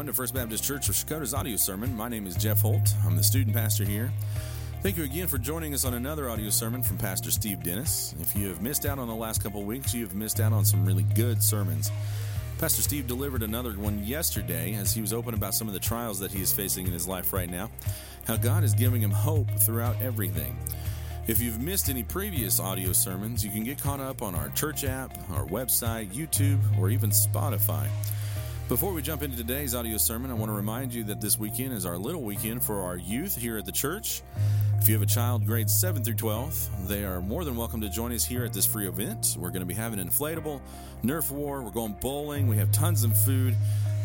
everyone to First Baptist Church of Shakota's audio sermon. My name is Jeff Holt. I'm the student pastor here. Thank you again for joining us on another audio sermon from Pastor Steve Dennis. If you have missed out on the last couple weeks, you have missed out on some really good sermons. Pastor Steve delivered another one yesterday as he was open about some of the trials that he is facing in his life right now, how God is giving him hope throughout everything. If you've missed any previous audio sermons, you can get caught up on our church app, our website, YouTube, or even Spotify. Before we jump into today's audio sermon, I want to remind you that this weekend is our little weekend for our youth here at the church. If you have a child grades 7 through 12, they are more than welcome to join us here at this free event. We're going to be having an inflatable, Nerf war, we're going bowling, we have tons of food,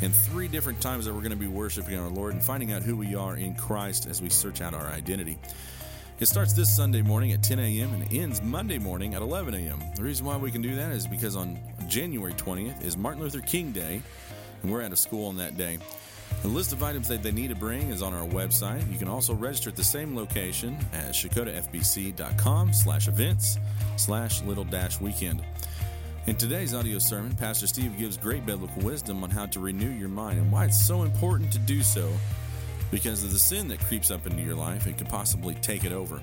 and three different times that we're going to be worshiping our Lord and finding out who we are in Christ as we search out our identity. It starts this Sunday morning at 10 a.m. and ends Monday morning at 11 a.m. The reason why we can do that is because on January 20th is Martin Luther King Day, and we're out of school on that day. The list of items that they need to bring is on our website. You can also register at the same location at shakotafbc.com slash events slash little dash weekend. In today's audio sermon, Pastor Steve gives great biblical wisdom on how to renew your mind and why it's so important to do so because of the sin that creeps up into your life and could possibly take it over.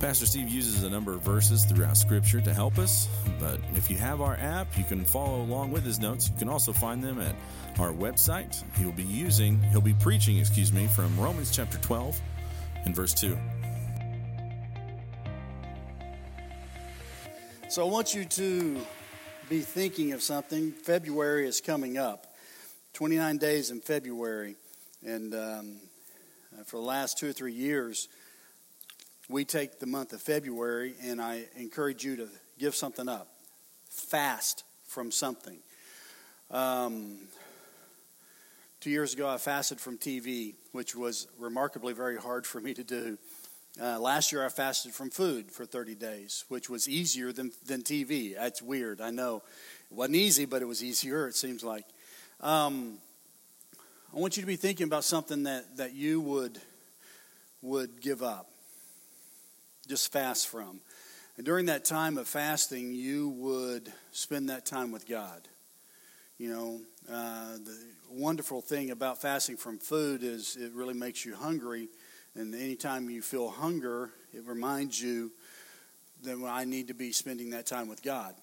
Pastor Steve uses a number of verses throughout Scripture to help us, but if you have our app, you can follow along with his notes. You can also find them at our website. He'll be using, he'll be preaching, excuse me, from Romans chapter 12 and verse 2. So I want you to be thinking of something. February is coming up, 29 days in February. And um, for the last two or three years, we take the month of February, and I encourage you to give something up. Fast from something. Um, two years ago, I fasted from TV, which was remarkably very hard for me to do. Uh, last year, I fasted from food for 30 days, which was easier than, than TV. That's weird, I know. It wasn't easy, but it was easier, it seems like. Um, I want you to be thinking about something that, that you would, would give up just fast from. And during that time of fasting, you would spend that time with God. You know, uh, the wonderful thing about fasting from food is it really makes you hungry. And anytime you feel hunger, it reminds you that I need to be spending that time with God.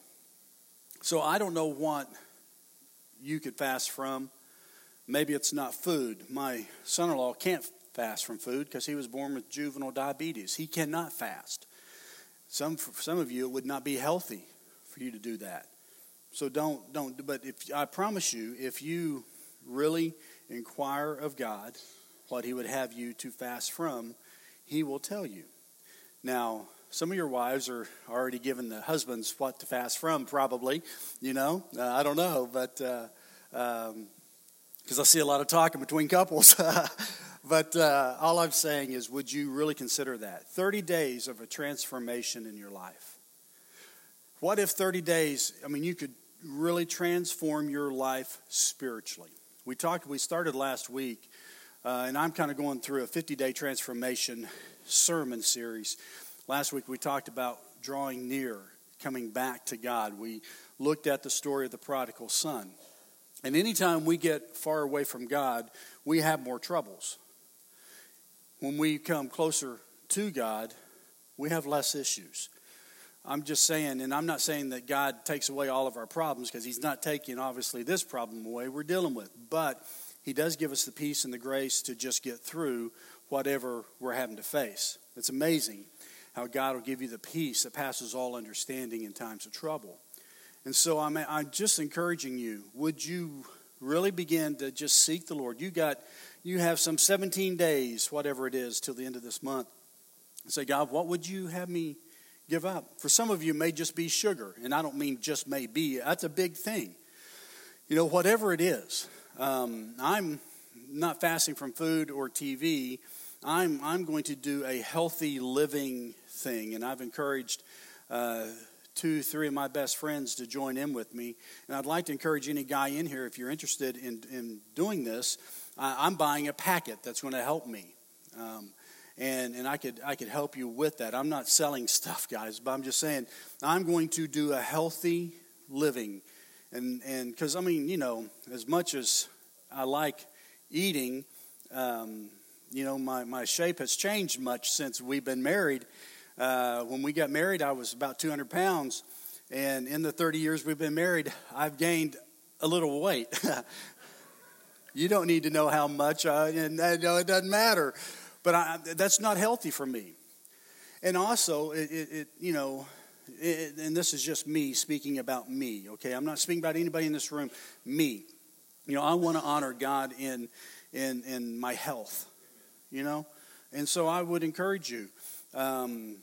So I don't know what you could fast from. Maybe it's not food. My son in law can't fast from food because he was born with juvenile diabetes. He cannot fast. Some for some of you it would not be healthy for you to do that. So don't don't but if I promise you if you really inquire of God what he would have you to fast from, he will tell you. Now, some of your wives are already giving the husbands what to fast from, probably. You know, uh, I don't know, but because uh, um, I see a lot of talking between couples. But uh, all I'm saying is, would you really consider that? 30 days of a transformation in your life. What if 30 days, I mean, you could really transform your life spiritually? We talked, we started last week, uh, and I'm kind of going through a 50 day transformation sermon series. Last week we talked about drawing near, coming back to God. We looked at the story of the prodigal son. And anytime we get far away from God, we have more troubles when we come closer to God, we have less issues. I'm just saying, and I'm not saying that God takes away all of our problems because He's not taking, obviously, this problem away we're dealing with. But He does give us the peace and the grace to just get through whatever we're having to face. It's amazing how God will give you the peace that passes all understanding in times of trouble. And so I'm, I'm just encouraging you would you really begin to just seek the Lord? You got you have some 17 days, whatever it is, till the end of this month. And say, God, what would you have me give up? For some of you, may just be sugar, and I don't mean just may be. That's a big thing. You know, whatever it is. Um, I'm not fasting from food or TV. I'm, I'm going to do a healthy living thing, and I've encouraged uh, two, three of my best friends to join in with me. And I'd like to encourage any guy in here, if you're interested in, in doing this, I'm buying a packet that's going to help me. Um, and, and I could I could help you with that. I'm not selling stuff, guys, but I'm just saying I'm going to do a healthy living, and and because I mean you know as much as I like eating. Um, you know, my, my shape has changed much since we've been married. Uh, when we got married, I was about 200 pounds. And in the 30 years we've been married, I've gained a little weight. you don't need to know how much, I, and I know it doesn't matter. But I, that's not healthy for me. And also, it, it, it you know, it, and this is just me speaking about me, okay? I'm not speaking about anybody in this room, me. You know, I want to honor God in, in, in my health, you know? And so I would encourage you. Um,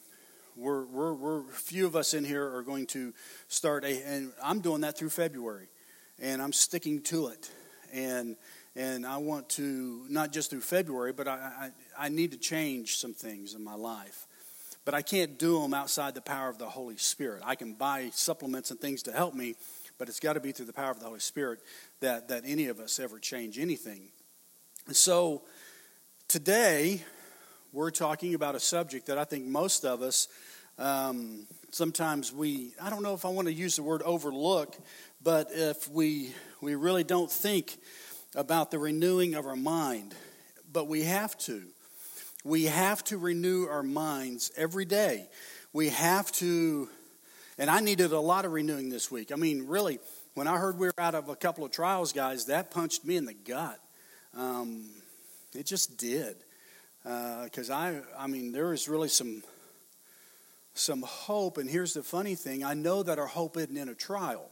we're, we're, we're, few of us in here are going to start a, and I'm doing that through February, and I'm sticking to it. And, and I want to, not just through February, but I, I, I need to change some things in my life. But I can't do them outside the power of the Holy Spirit. I can buy supplements and things to help me, but it's got to be through the power of the Holy Spirit that, that any of us ever change anything. And So today, we're talking about a subject that I think most of us um, sometimes we, I don't know if I want to use the word overlook, but if we, we really don't think about the renewing of our mind, but we have to. We have to renew our minds every day. We have to, and I needed a lot of renewing this week. I mean, really, when I heard we were out of a couple of trials, guys, that punched me in the gut. Um, it just did. Because uh, I, I mean, there is really some, some hope. And here's the funny thing I know that our hope isn't in a trial.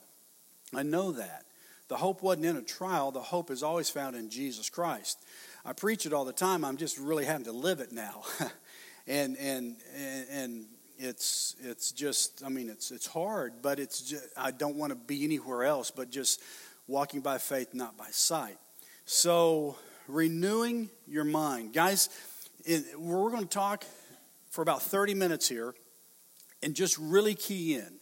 I know that. The hope wasn't in a trial, the hope is always found in Jesus Christ. I preach it all the time. I'm just really having to live it now, and and and it's it's just I mean it's it's hard, but it's just, I don't want to be anywhere else but just walking by faith, not by sight. So renewing your mind, guys. It, we're going to talk for about 30 minutes here, and just really key in,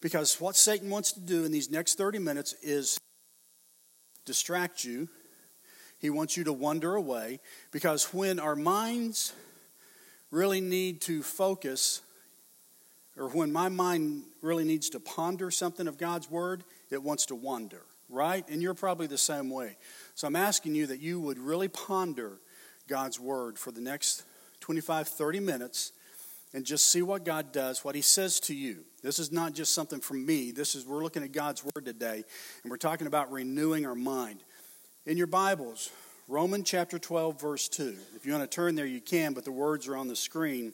because what Satan wants to do in these next 30 minutes is distract you he wants you to wander away because when our minds really need to focus, or when my mind really needs to ponder something of God's Word, it wants to wander, right? And you're probably the same way. So I'm asking you that you would really ponder God's Word for the next 25, 30 minutes and just see what God does, what He says to you. This is not just something from me. This is we're looking at God's Word today, and we're talking about renewing our mind in your Bibles, Romans chapter 12, verse 2. If you want to turn there, you can, but the words are on the screen.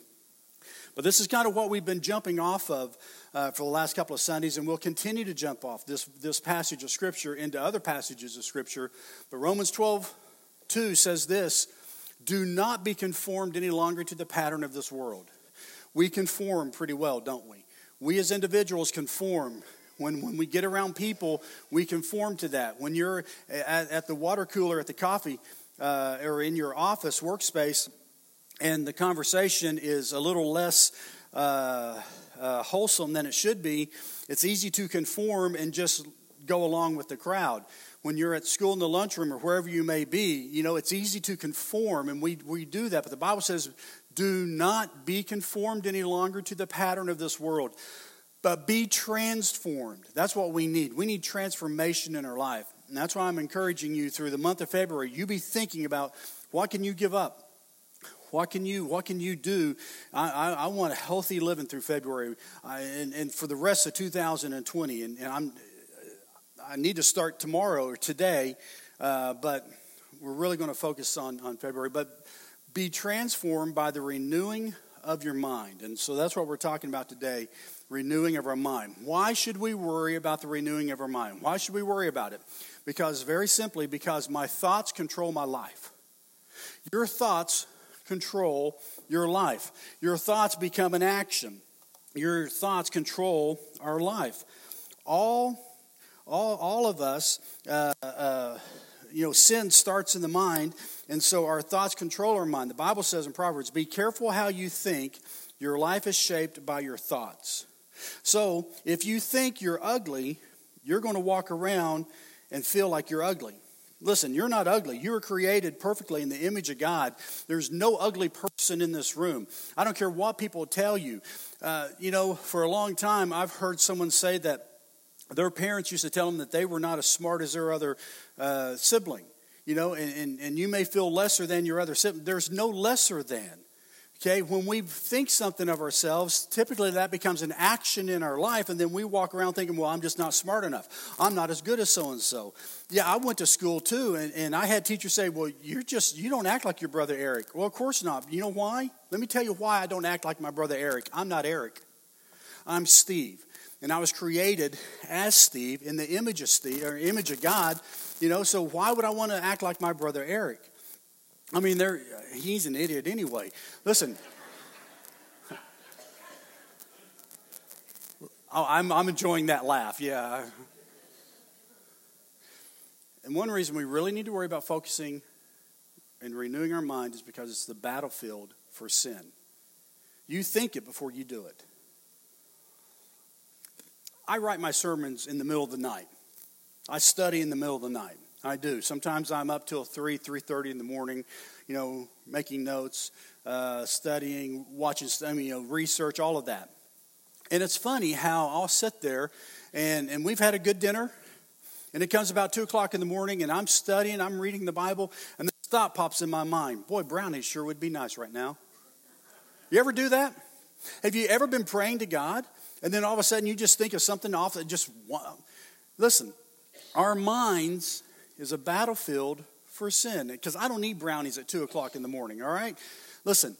But this is kind of what we've been jumping off of uh, for the last couple of Sundays, and we'll continue to jump off this, this passage of Scripture into other passages of Scripture. But Romans 12, 2 says this Do not be conformed any longer to the pattern of this world. We conform pretty well, don't we? We as individuals conform when, when we get around people, we conform to that. When you're at, at the water cooler at the coffee uh, or in your office workspace, and the conversation is a little less uh, uh, wholesome than it should be, it's easy to conform and just go along with the crowd. When you're at school in the lunchroom or wherever you may be, you know, it's easy to conform, and we, we do that. But the Bible says, do not be conformed any longer to the pattern of this world but be transformed. That's what we need. We need transformation in our life. And that's why I'm encouraging you through the month of February, you be thinking about what can you give up? What can you What can you do? I, I, I want a healthy living through February I, and, and for the rest of 2020. And, and I'm I need to start tomorrow or today, uh, but we're really going to focus on, on February. But be transformed by the renewing of your mind. And so that's what we're talking about today renewing of our mind. Why should we worry about the renewing of our mind? Why should we worry about it? Because, very simply, because my thoughts control my life. Your thoughts control your life. Your thoughts become an action. Your thoughts control our life. All, all, all of us, uh, uh, you know, sin starts in the mind, and so our thoughts control our mind. The Bible says in Proverbs, Be careful how you think. Your life is shaped by your thoughts. So if you think you're ugly, you're going to walk around and feel like you're ugly. Listen, you're not ugly. You were created perfectly in the image of God. There's no ugly person in this room. I don't care what people tell you. Uh, you know, for a long time, I've heard someone say that their parents used to tell them that they were not as smart as their other uh, sibling. You know, and, and, and you may feel lesser than your other sibling. There's no lesser than. Okay, when we think something of ourselves, typically that becomes an action in our life, and then we walk around thinking, well, I'm just not smart enough. I'm not as good as so and so. Yeah, I went to school too, and, and I had teachers say, well, you're just, you don't act like your brother Eric. Well, of course not. You know why? Let me tell you why I don't act like my brother Eric. I'm not Eric, I'm Steve. And I was created as Steve in the image of Steve, or image of God, you know, so why would I want to act like my brother Eric? I mean, there he's an idiot anyway. Listen. Oh, I'm, I'm enjoying that laugh, yeah. And one reason we really need to worry about focusing and renewing our mind is because it's the battlefield for sin. You think it before you do it. I write my sermons in the middle of the night. I study in the middle of the night. I do. Sometimes I'm up till 3, 3.30 in the morning, you know, making notes, uh, studying, watching, I mean, you know, research, all of that. And it's funny how I'll sit there and, and we've had a good dinner and it comes about 2 o'clock in the morning and I'm studying, I'm reading the Bible, and this thought pops in my mind, boy, brownies sure would be nice right now. You ever do that? Have you ever been praying to God and then all of a sudden you just think of something off that just, listen, our minds is a battlefield for sin. Because I don't need brownies at 2 o'clock in the morning, all right? Listen,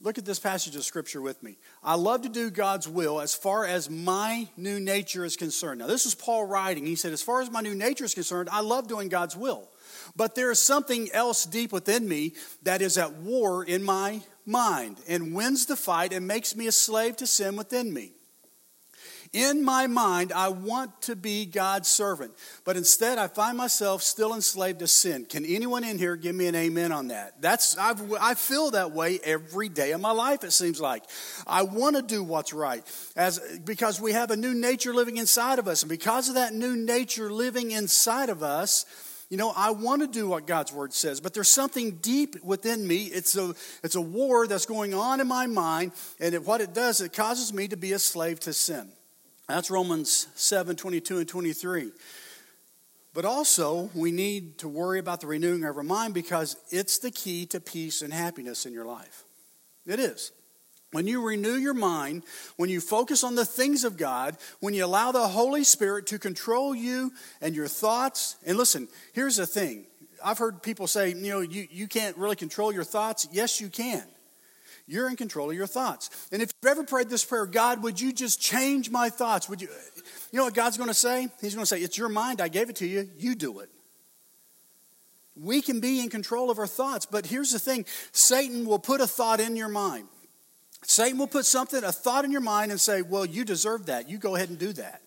look at this passage of scripture with me. I love to do God's will as far as my new nature is concerned. Now, this is Paul writing. He said, As far as my new nature is concerned, I love doing God's will. But there is something else deep within me that is at war in my mind and wins the fight and makes me a slave to sin within me. In my mind, I want to be God's servant, but instead I find myself still enslaved to sin. Can anyone in here give me an amen on that? That's I've, I feel that way every day of my life. It seems like I want to do what's right, as because we have a new nature living inside of us, and because of that new nature living inside of us. You know, I want to do what God's word says, but there's something deep within me. It's a, it's a war that's going on in my mind, and it, what it does, it causes me to be a slave to sin. That's Romans 7 22 and 23. But also, we need to worry about the renewing of our mind because it's the key to peace and happiness in your life. It is. When you renew your mind, when you focus on the things of God, when you allow the Holy Spirit to control you and your thoughts, and listen, here's the thing. I've heard people say, you know, you, you can't really control your thoughts. Yes, you can. You're in control of your thoughts. And if you've ever prayed this prayer, God, would you just change my thoughts? Would you You know what God's going to say? He's going to say, "It's your mind. I gave it to you. You do it." We can be in control of our thoughts, but here's the thing. Satan will put a thought in your mind. Satan will put something, a thought in your mind and say, "Well, you deserve that. You go ahead and do that."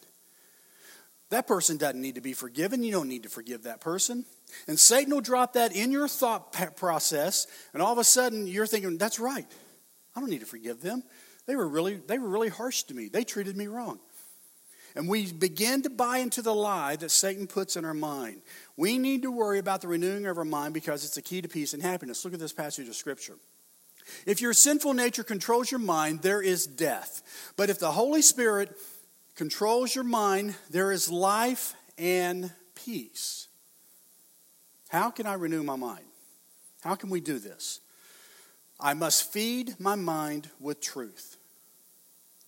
That person doesn't need to be forgiven. You don't need to forgive that person. And Satan will drop that in your thought process, and all of a sudden you're thinking, that's right. I don't need to forgive them. They were really, they were really harsh to me. They treated me wrong. And we begin to buy into the lie that Satan puts in our mind. We need to worry about the renewing of our mind because it's the key to peace and happiness. Look at this passage of Scripture. If your sinful nature controls your mind, there is death. But if the Holy Spirit controls your mind, there is life and peace. How can I renew my mind? How can we do this? I must feed my mind with truth.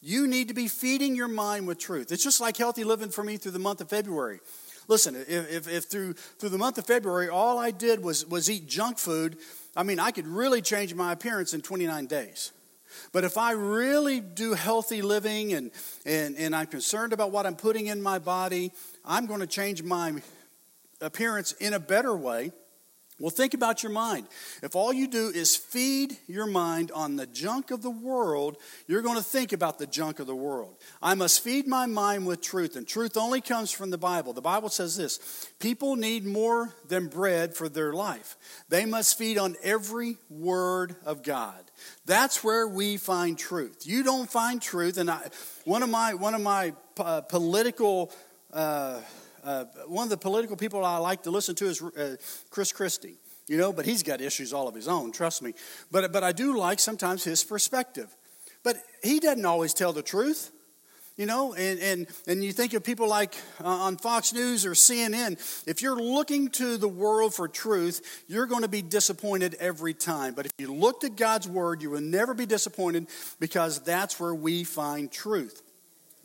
You need to be feeding your mind with truth. It's just like healthy living for me through the month of February. Listen, if, if, if, through, through the month of February all I did was, was eat junk food, I mean, I could really change my appearance in 29 days. But if I really do healthy living and, and, and I'm concerned about what I'm putting in my body, I'm going to change my appearance in a better way well, think about your mind. If all you do is feed your mind on the junk of the world, you're going to think about the junk of the world. I must feed my mind with truth, and truth only comes from the Bible. The Bible says this people need more than bread for their life, they must feed on every word of God. That's where we find truth. You don't find truth, and I, one of my, one of my uh, political. Uh, uh, one of the political people I like to listen to is uh, Chris Christie, you know, but he's got issues all of his own, trust me. But, but I do like sometimes his perspective. But he doesn't always tell the truth. You know, and, and, and you think of people like uh, on Fox News or CNN, if you're looking to the world for truth, you're going to be disappointed every time. But if you look at God's Word, you will never be disappointed because that's where we find truth.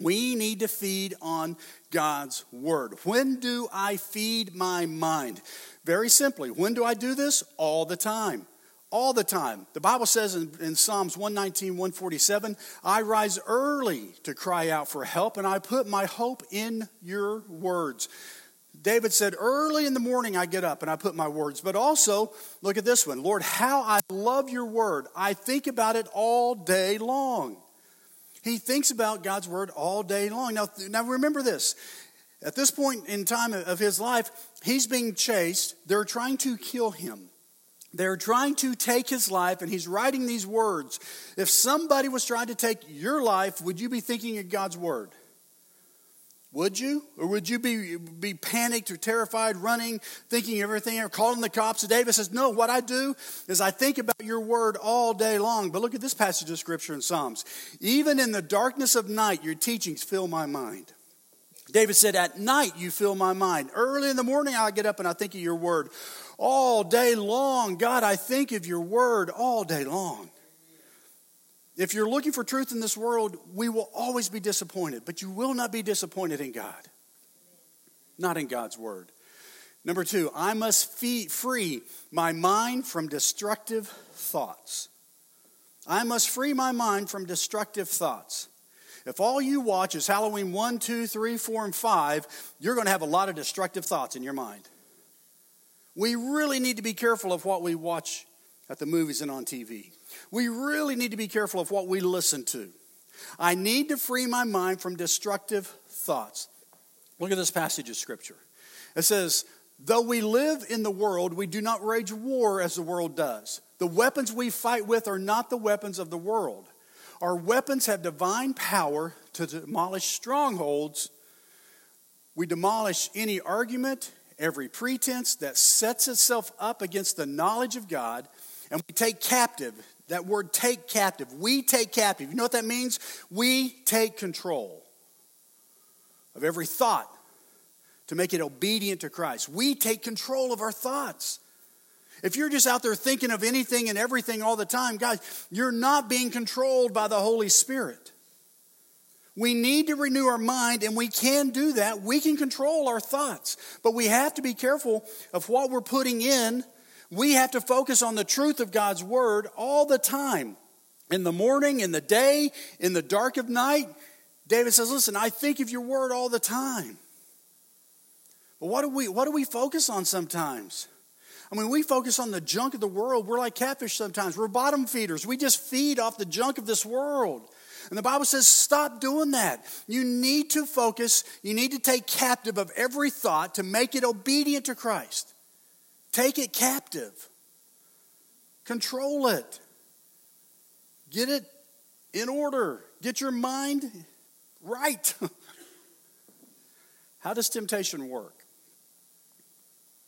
We need to feed on God's Word. When do I feed my mind? Very simply, when do I do this? All the time all the time. The Bible says in, in, Psalms 119, 147, I rise early to cry out for help, and I put my hope in your words. David said, Early in the morning I get up and I put my words. But also, look at this one Lord, how I love your word. I think about it all day long. He thinks about God's word all day long. Now, now remember this. At this point in time of his life, he's being chased. They're trying to kill him. They're trying to take his life, and he's writing these words. If somebody was trying to take your life, would you be thinking of God's word? Would you? Or would you be, be panicked or terrified, running, thinking everything, or calling the cops? David says, No, what I do is I think about your word all day long. But look at this passage of scripture in Psalms. Even in the darkness of night, your teachings fill my mind. David said, At night you fill my mind. Early in the morning I get up and I think of your word all day long. God, I think of your word all day long. If you're looking for truth in this world, we will always be disappointed, but you will not be disappointed in God. Not in God's word. Number two, I must free my mind from destructive thoughts. I must free my mind from destructive thoughts. If all you watch is Halloween 1, 2, 3, 4, and 5, you're going to have a lot of destructive thoughts in your mind. We really need to be careful of what we watch at the movies and on TV. We really need to be careful of what we listen to. I need to free my mind from destructive thoughts. Look at this passage of Scripture. It says, Though we live in the world, we do not wage war as the world does. The weapons we fight with are not the weapons of the world. Our weapons have divine power to demolish strongholds. We demolish any argument, every pretense that sets itself up against the knowledge of God, and we take captive. That word take captive. We take captive. You know what that means? We take control of every thought to make it obedient to Christ. We take control of our thoughts. If you're just out there thinking of anything and everything all the time, guys, you're not being controlled by the Holy Spirit. We need to renew our mind, and we can do that. We can control our thoughts, but we have to be careful of what we're putting in. We have to focus on the truth of God's word all the time. In the morning, in the day, in the dark of night, David says, Listen, I think of your word all the time. But what do we, what do we focus on sometimes? I mean, we focus on the junk of the world. We're like catfish sometimes. We're bottom feeders. We just feed off the junk of this world. And the Bible says, stop doing that. You need to focus, you need to take captive of every thought to make it obedient to Christ. Take it captive, control it, get it in order, get your mind right. How does temptation work?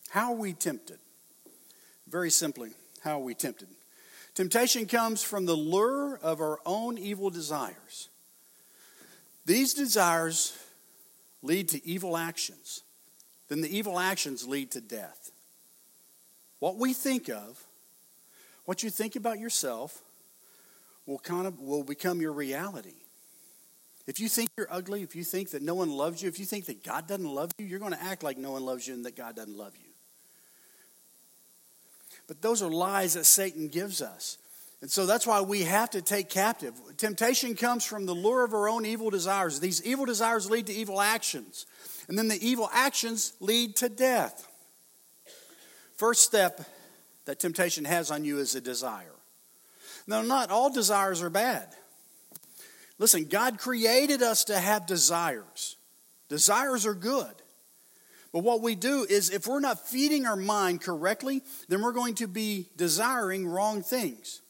How are we tempted? Very simply, how are we tempted? Temptation comes from the lure of our own evil desires. These desires lead to evil actions. Then the evil actions lead to death. What we think of, what you think about yourself, will kind of will become your reality. If you think you're ugly, if you think that no one loves you, if you think that God doesn't love you, you're going to act like no one loves you and that God doesn't love you. But those are lies that Satan gives us. And so that's why we have to take captive. Temptation comes from the lure of our own evil desires. These evil desires lead to evil actions. And then the evil actions lead to death. First step that temptation has on you is a desire. Now, not all desires are bad. Listen, God created us to have desires. Desires are good. But what we do is, if we're not feeding our mind correctly, then we're going to be desiring wrong things.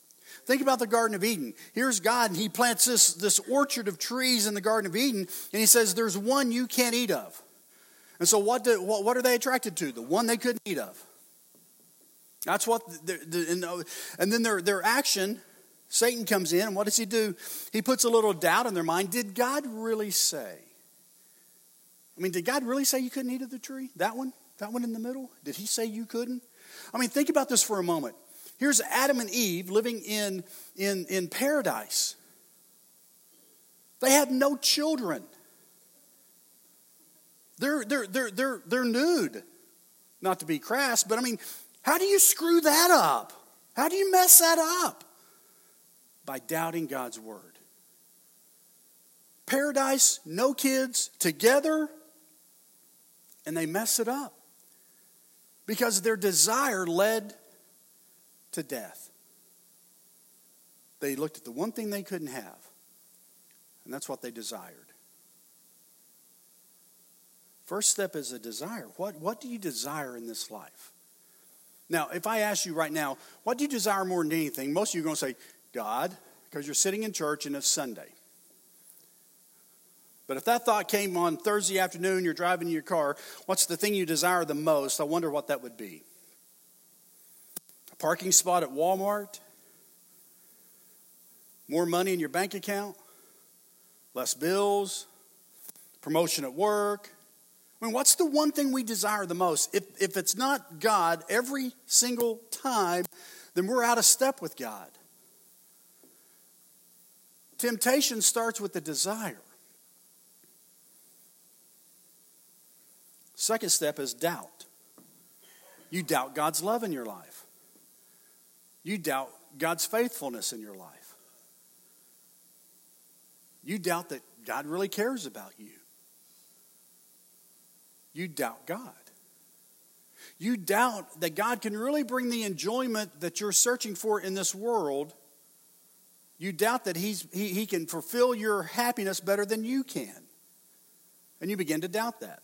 Think about the Garden of Eden. Here's God, and He plants this, this orchard of trees in the Garden of Eden, and He says, There's one you can't eat of. And so, what, do, what, what are they attracted to? The one they couldn't eat of. That's what, the, and then their, their action Satan comes in, and what does he do? He puts a little doubt in their mind. Did God really say? I mean, did God really say you couldn't eat of the tree? That one? That one in the middle? Did he say you couldn't? I mean, think about this for a moment. Here's Adam and Eve living in, in, in paradise. They had no children. They're, they're, they're, they're, they're nude. Not to be crass, but I mean, how do you screw that up? How do you mess that up? By doubting God's word. Paradise, no kids, together, and they mess it up because their desire led to death. They looked at the one thing they couldn't have, and that's what they desired. First step is a desire. What, what do you desire in this life? Now, if I ask you right now, what do you desire more than anything? Most of you are going to say, God, because you're sitting in church and it's Sunday. But if that thought came on Thursday afternoon, you're driving in your car, what's the thing you desire the most? I wonder what that would be. A parking spot at Walmart? More money in your bank account? Less bills? Promotion at work? I mean, what's the one thing we desire the most? If, if it's not God every single time, then we're out of step with God. Temptation starts with the desire. Second step is doubt. You doubt God's love in your life. You doubt God's faithfulness in your life. You doubt that God really cares about you. You doubt God. You doubt that God can really bring the enjoyment that you're searching for in this world. You doubt that he's, he, he can fulfill your happiness better than you can. And you begin to doubt that.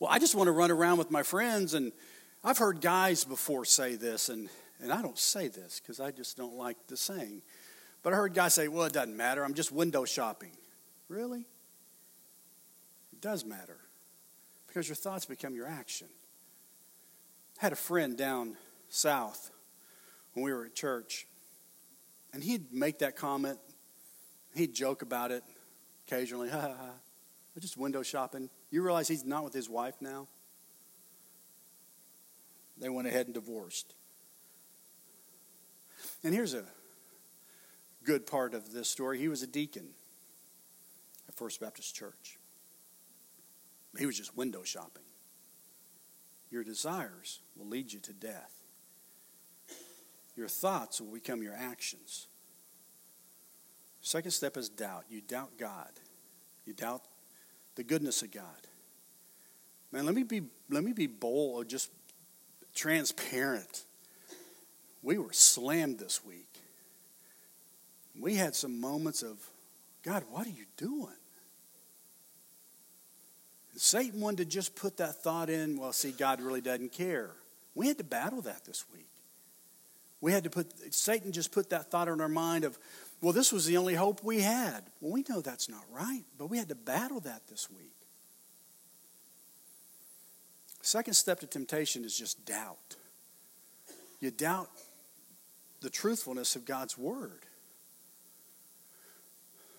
Well, I just want to run around with my friends. And I've heard guys before say this, and, and I don't say this because I just don't like the saying. But I heard guys say, well, it doesn't matter. I'm just window shopping. Really? It does matter because your thoughts become your action. I had a friend down south when we were at church, and he'd make that comment. He'd joke about it occasionally. Ha ha ha. Just window shopping. You realize he's not with his wife now? They went ahead and divorced. And here's a good part of this story. He was a deacon at First Baptist Church. He was just window shopping. Your desires will lead you to death. Your thoughts will become your actions. Second step is doubt. You doubt God. You doubt the goodness of God. Man, let me be let me be bold or just transparent. We were slammed this week. We had some moments of, God, what are you doing? Satan wanted to just put that thought in, well, see, God really doesn't care. We had to battle that this week. We had to put, Satan just put that thought in our mind of, well, this was the only hope we had. Well, we know that's not right, but we had to battle that this week. Second step to temptation is just doubt. You doubt the truthfulness of God's word.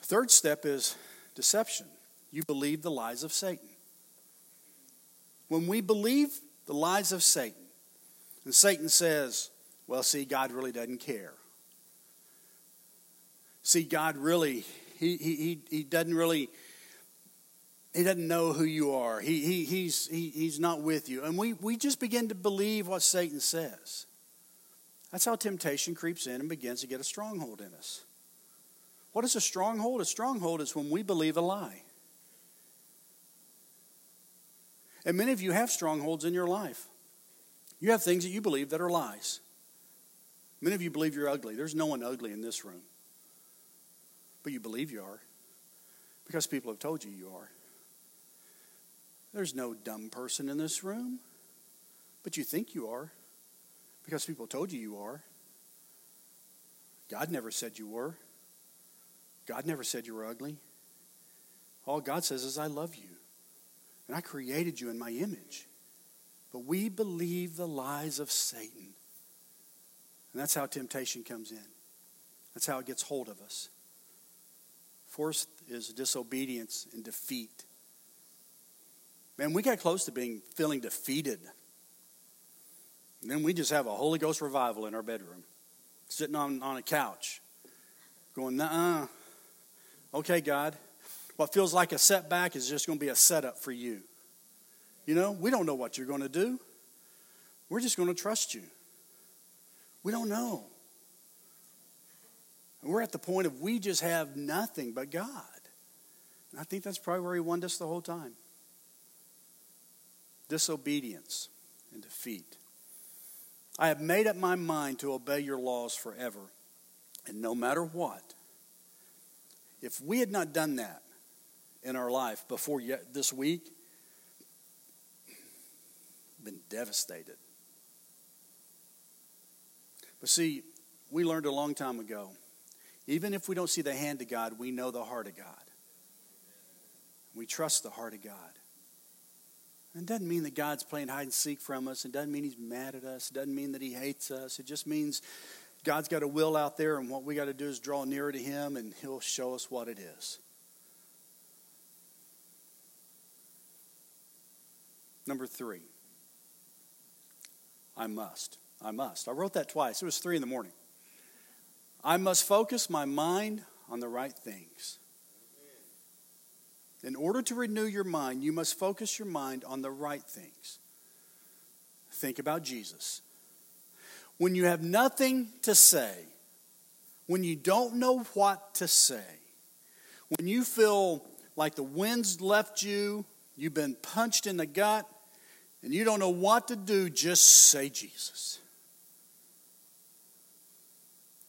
Third step is deception. You believe the lies of Satan when we believe the lies of Satan, and Satan says, well, see, God really doesn't care. See, God really, he, he, he doesn't really, he doesn't know who you are. He, he, he's, he, he's not with you. And we, we just begin to believe what Satan says. That's how temptation creeps in and begins to get a stronghold in us. What is a stronghold? A stronghold is when we believe a lie. And many of you have strongholds in your life. You have things that you believe that are lies. Many of you believe you're ugly. There's no one ugly in this room. But you believe you are because people have told you you are. There's no dumb person in this room, but you think you are because people told you you are. God never said you were. God never said you were ugly. All God says is, I love you. And I created you in my image. But we believe the lies of Satan. And that's how temptation comes in. That's how it gets hold of us. Fourth is disobedience and defeat. Man, we got close to being feeling defeated. And then we just have a Holy Ghost revival in our bedroom, sitting on, on a couch, going, uh Okay, God, what feels like a setback is just going to be a setup for you. You know, we don't know what you're going to do. We're just going to trust you. We don't know. And we're at the point of we just have nothing but God. And I think that's probably where He wanted us the whole time disobedience and defeat. I have made up my mind to obey your laws forever, and no matter what. If we had not done that in our life before yet this week, been devastated. But see, we learned a long time ago even if we don't see the hand of God, we know the heart of God. We trust the heart of God. It doesn't mean that God's playing hide and seek from us. It doesn't mean He's mad at us. It doesn't mean that He hates us. It just means God's got a will out there, and what we got to do is draw nearer to Him, and He'll show us what it is. Number three, I must. I must. I wrote that twice. It was three in the morning. I must focus my mind on the right things. In order to renew your mind, you must focus your mind on the right things. Think about Jesus. When you have nothing to say, when you don't know what to say, when you feel like the wind's left you, you've been punched in the gut, and you don't know what to do, just say Jesus.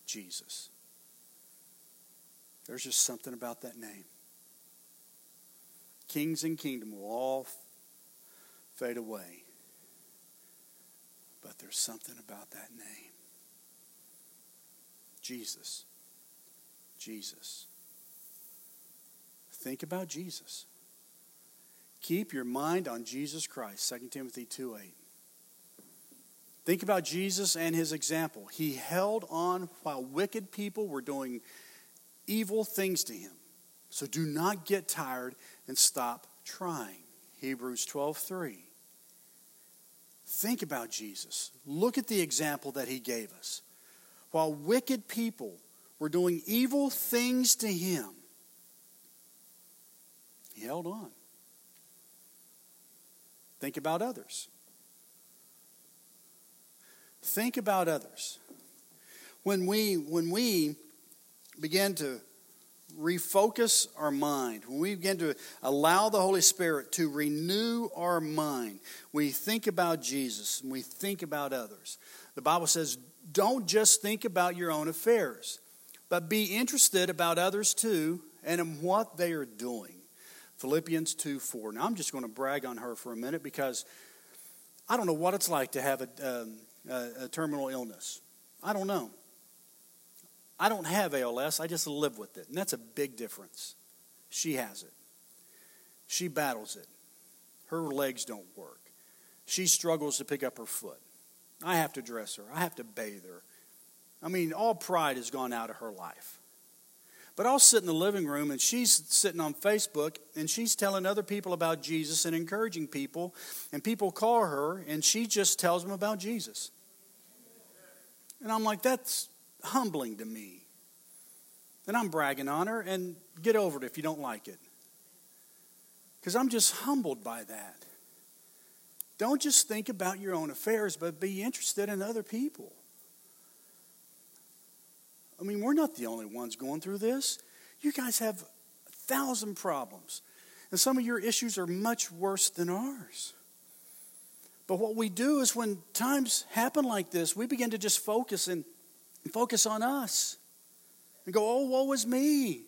Jesus. There's just something about that name. Kings and kingdom will all fade away. But there's something about that name. Jesus. Jesus. Think about Jesus. Keep your mind on Jesus Christ, 2 Timothy 2 8. Think about Jesus and his example. He held on while wicked people were doing evil things to him. So do not get tired and stop trying. Hebrews 12:3. Think about Jesus. Look at the example that he gave us. While wicked people were doing evil things to him, he held on. Think about others. Think about others. When we, when we begin to refocus our mind, when we begin to allow the Holy Spirit to renew our mind, we think about Jesus and we think about others. The Bible says, don't just think about your own affairs, but be interested about others too and in what they are doing. Philippians 2 4. Now, I'm just going to brag on her for a minute because I don't know what it's like to have a, um, a, a terminal illness. I don't know. I don't have ALS, I just live with it. And that's a big difference. She has it. She battles it. Her legs don't work. She struggles to pick up her foot. I have to dress her, I have to bathe her. I mean, all pride has gone out of her life. But I'll sit in the living room and she's sitting on Facebook and she's telling other people about Jesus and encouraging people. And people call her and she just tells them about Jesus. And I'm like, that's humbling to me. And I'm bragging on her, and get over it if you don't like it. Because I'm just humbled by that. Don't just think about your own affairs, but be interested in other people. I mean, we're not the only ones going through this. You guys have a thousand problems, and some of your issues are much worse than ours. But what we do is when times happen like this, we begin to just focus and focus on us and go, oh, woe is me.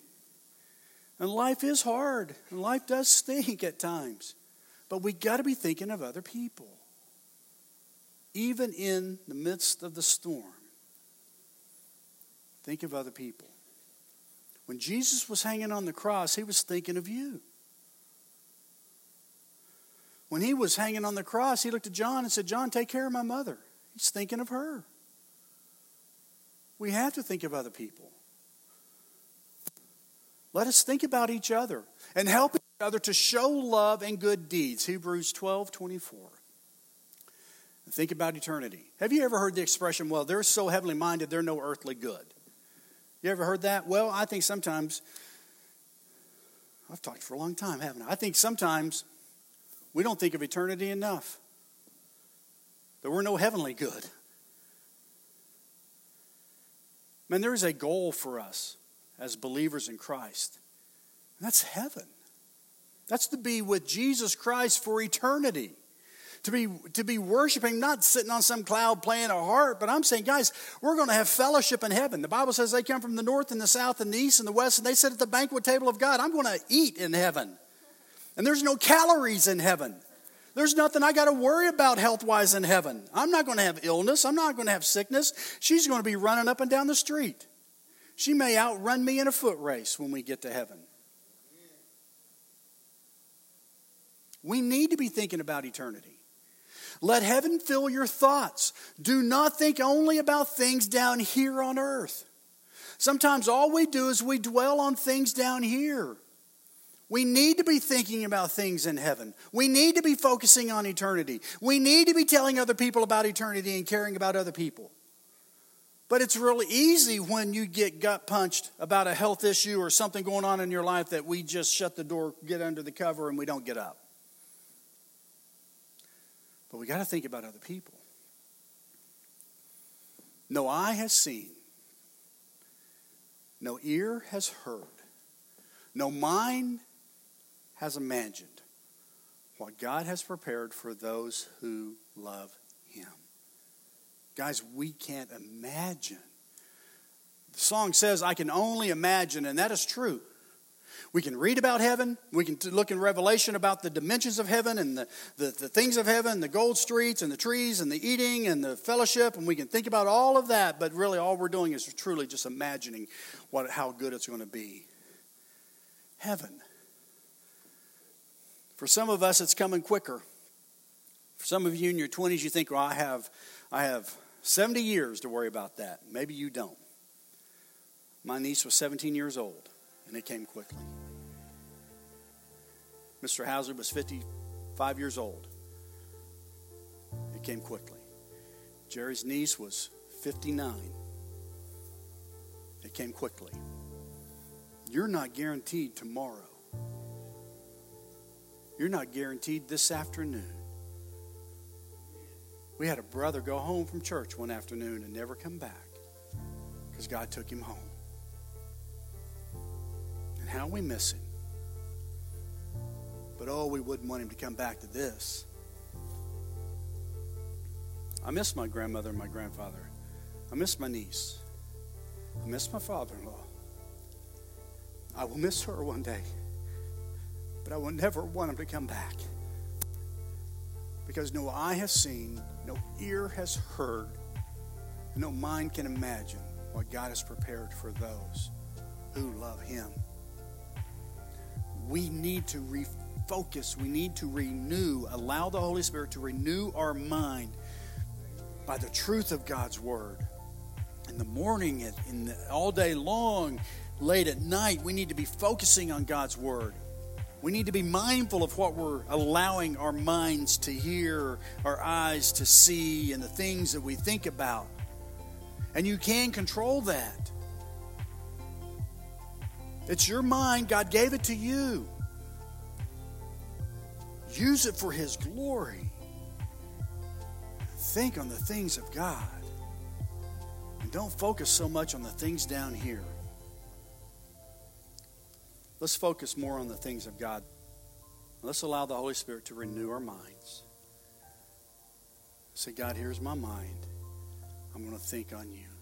And life is hard, and life does stink at times. But we got to be thinking of other people, even in the midst of the storm. Think of other people. When Jesus was hanging on the cross, he was thinking of you. When he was hanging on the cross, he looked at John and said, John, take care of my mother. He's thinking of her. We have to think of other people. Let us think about each other and help each other to show love and good deeds. Hebrews 12 24. Think about eternity. Have you ever heard the expression, well, they're so heavenly minded, they're no earthly good? You ever heard that? Well, I think sometimes, I've talked for a long time, haven't I? I think sometimes we don't think of eternity enough. That we're no heavenly good. Man, there is a goal for us as believers in Christ. That's heaven. That's to be with Jesus Christ for eternity. To be, to be worshiping, not sitting on some cloud playing a harp, but I'm saying, guys, we're going to have fellowship in heaven. The Bible says they come from the north and the south and the east and the west, and they sit at the banquet table of God. I'm going to eat in heaven. And there's no calories in heaven. There's nothing I got to worry about health wise in heaven. I'm not going to have illness. I'm not going to have sickness. She's going to be running up and down the street. She may outrun me in a foot race when we get to heaven. We need to be thinking about eternity. Let heaven fill your thoughts. Do not think only about things down here on earth. Sometimes all we do is we dwell on things down here. We need to be thinking about things in heaven. We need to be focusing on eternity. We need to be telling other people about eternity and caring about other people. But it's really easy when you get gut punched about a health issue or something going on in your life that we just shut the door, get under the cover, and we don't get up. But we got to think about other people. No eye has seen, no ear has heard, no mind has imagined what God has prepared for those who love Him. Guys, we can't imagine. The song says, I can only imagine, and that is true. We can read about heaven. We can look in Revelation about the dimensions of heaven and the, the, the, things of heaven, the gold streets and the trees and the eating and the fellowship, and we can think about all of that, but really all we're doing is truly just imagining what, how good it's going to be. Heaven. For some of us, it's coming quicker. For some of you in your 20s, you think, well, I have, I have 70 years to worry about that. Maybe you don't. My niece was 17 years old and it came quickly. Mr. Hazard was 55 years old. It came quickly. Jerry's niece was 59. It came quickly. You're not guaranteed tomorrow. You're not guaranteed this afternoon. We had a brother go home from church one afternoon and never come back because God took him home. And how we miss him. But oh, we wouldn't want him to come back to this. I miss my grandmother and my grandfather. I miss my niece. I miss my father in law. I will miss her one day. But I will never want him to come back. Because no eye has seen, no ear has heard, and no mind can imagine what God has prepared for those who love him we need to refocus, we need to renew, allow the Holy Spirit to renew our mind by the truth of God's Word. In the morning, in the, all day long, late at night, we need to be focusing on God's Word. We need to be mindful of what we're allowing our minds to hear, our eyes to see, and the things that we think about. And you can control that. It's your mind. God gave it to you. Use it for His glory. Think on the things of God. And don't focus so much on the things down here. Let's focus more on the things of God. Let's allow the Holy Spirit to renew our minds. Say, God, here's my mind. I'm going to think on you.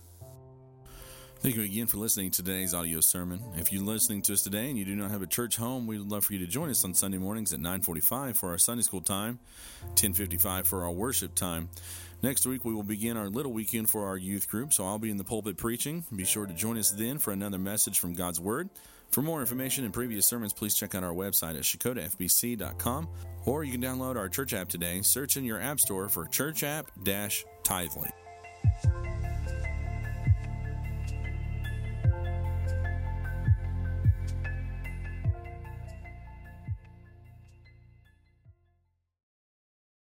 Thank you again for listening to today's audio sermon. If you're listening to us today and you do not have a church home, we'd love for you to join us on Sunday mornings at 9:45 for our Sunday school time, 10:55 for our worship time. Next week we will begin our little weekend for our youth group, so I'll be in the pulpit preaching. Be sure to join us then for another message from God's Word. For more information and previous sermons, please check out our website at shakotafbc.com or you can download our church app today. Search in your app store for Church App Tithely.